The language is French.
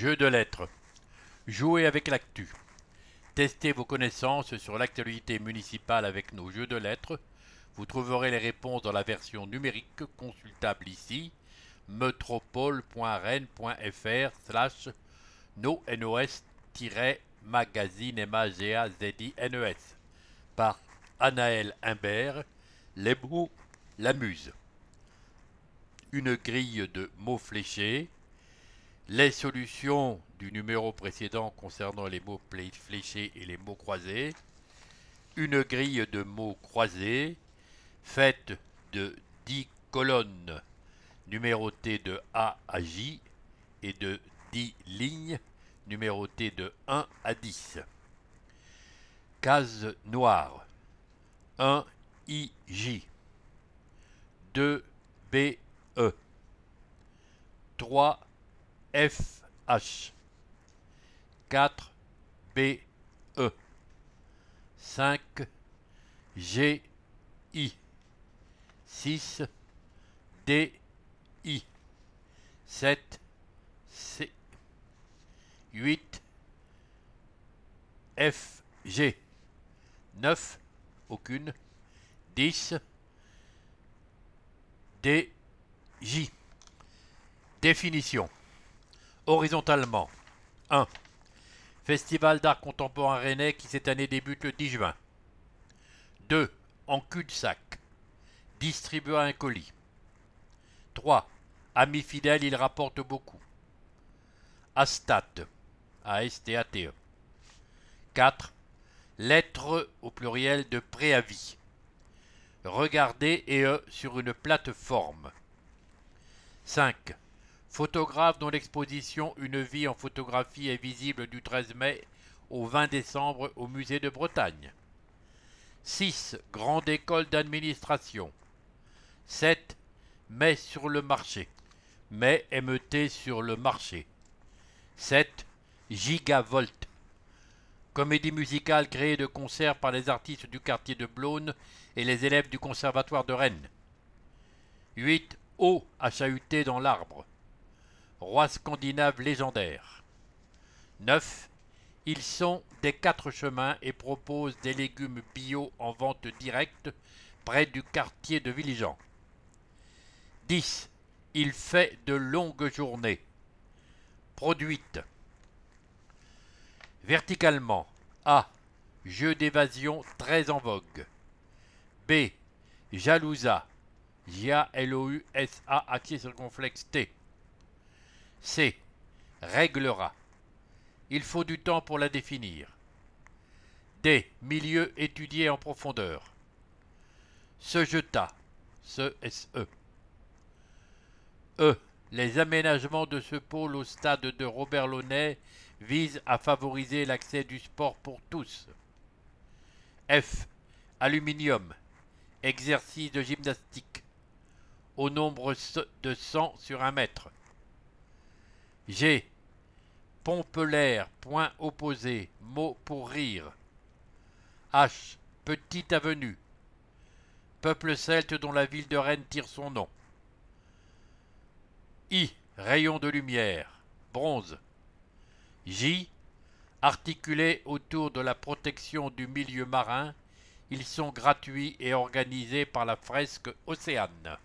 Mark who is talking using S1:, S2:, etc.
S1: Jeu de lettres. Jouez avec l'actu. Testez vos connaissances sur l'actualité municipale avec nos jeux de lettres. Vous trouverez les réponses dans la version numérique consultable ici metropole.rennes.fr slash nos magazine MAGAZINES par Anaël Imbert, les mots. Une grille de mots fléchés, les solutions du numéro précédent concernant les mots fléchés et les mots croisés, une grille de mots croisés faite de 10 colonnes numérotées de A à J et de 10 lignes numérotées de 1 à 10. Case noire. 1 IJ 2 BE 3 FH 4 BE 5 GI 6 DI 7 C. 8 FG 9 aucune. 10 DJ Définition horizontalement. 1. Festival d'art contemporain rennais qui cette année débute le 10 juin. 2. En cul-de-sac. Distribue un colis. 3. Ami fidèle, il rapporte beaucoup. Astat. A-S-T-A-T-E. 4. Lettre au pluriel de préavis. Regardez et e sur une plateforme. 5. Photographe dont l'exposition Une vie en photographie est visible du 13 mai au 20 décembre au musée de Bretagne. 6. Grande école d'administration. 7. Mai sur le marché. Mai MET sur le marché. 7. Gigavolt. Comédie musicale créée de concert par les artistes du quartier de Blône et les élèves du conservatoire de Rennes. 8. Eau chahuter dans l'arbre roi scandinave légendaire. 9. Ils sont des quatre chemins et proposent des légumes bio en vente directe près du quartier de Villejean. 10. Il fait de longues journées. Produite. Verticalement. A. Jeu d'évasion très en vogue. B. Jalousa. J-A-L-O-U-S-A, circonflexe T. C. Réglera. Il faut du temps pour la définir. D. Milieu étudié en profondeur. Se jeta. SE. E. Les aménagements de ce pôle au stade de Robert Launay visent à favoriser l'accès du sport pour tous. F. Aluminium. Exercice de gymnastique. Au nombre de 100 sur un mètre. G. Pompelaire, point opposé, mot pour rire. H. Petite avenue. Peuple celte dont la ville de Rennes tire son nom. I. Rayon de lumière. Bronze. J. Articulés autour de la protection du milieu marin, ils sont gratuits et organisés par la fresque Océane.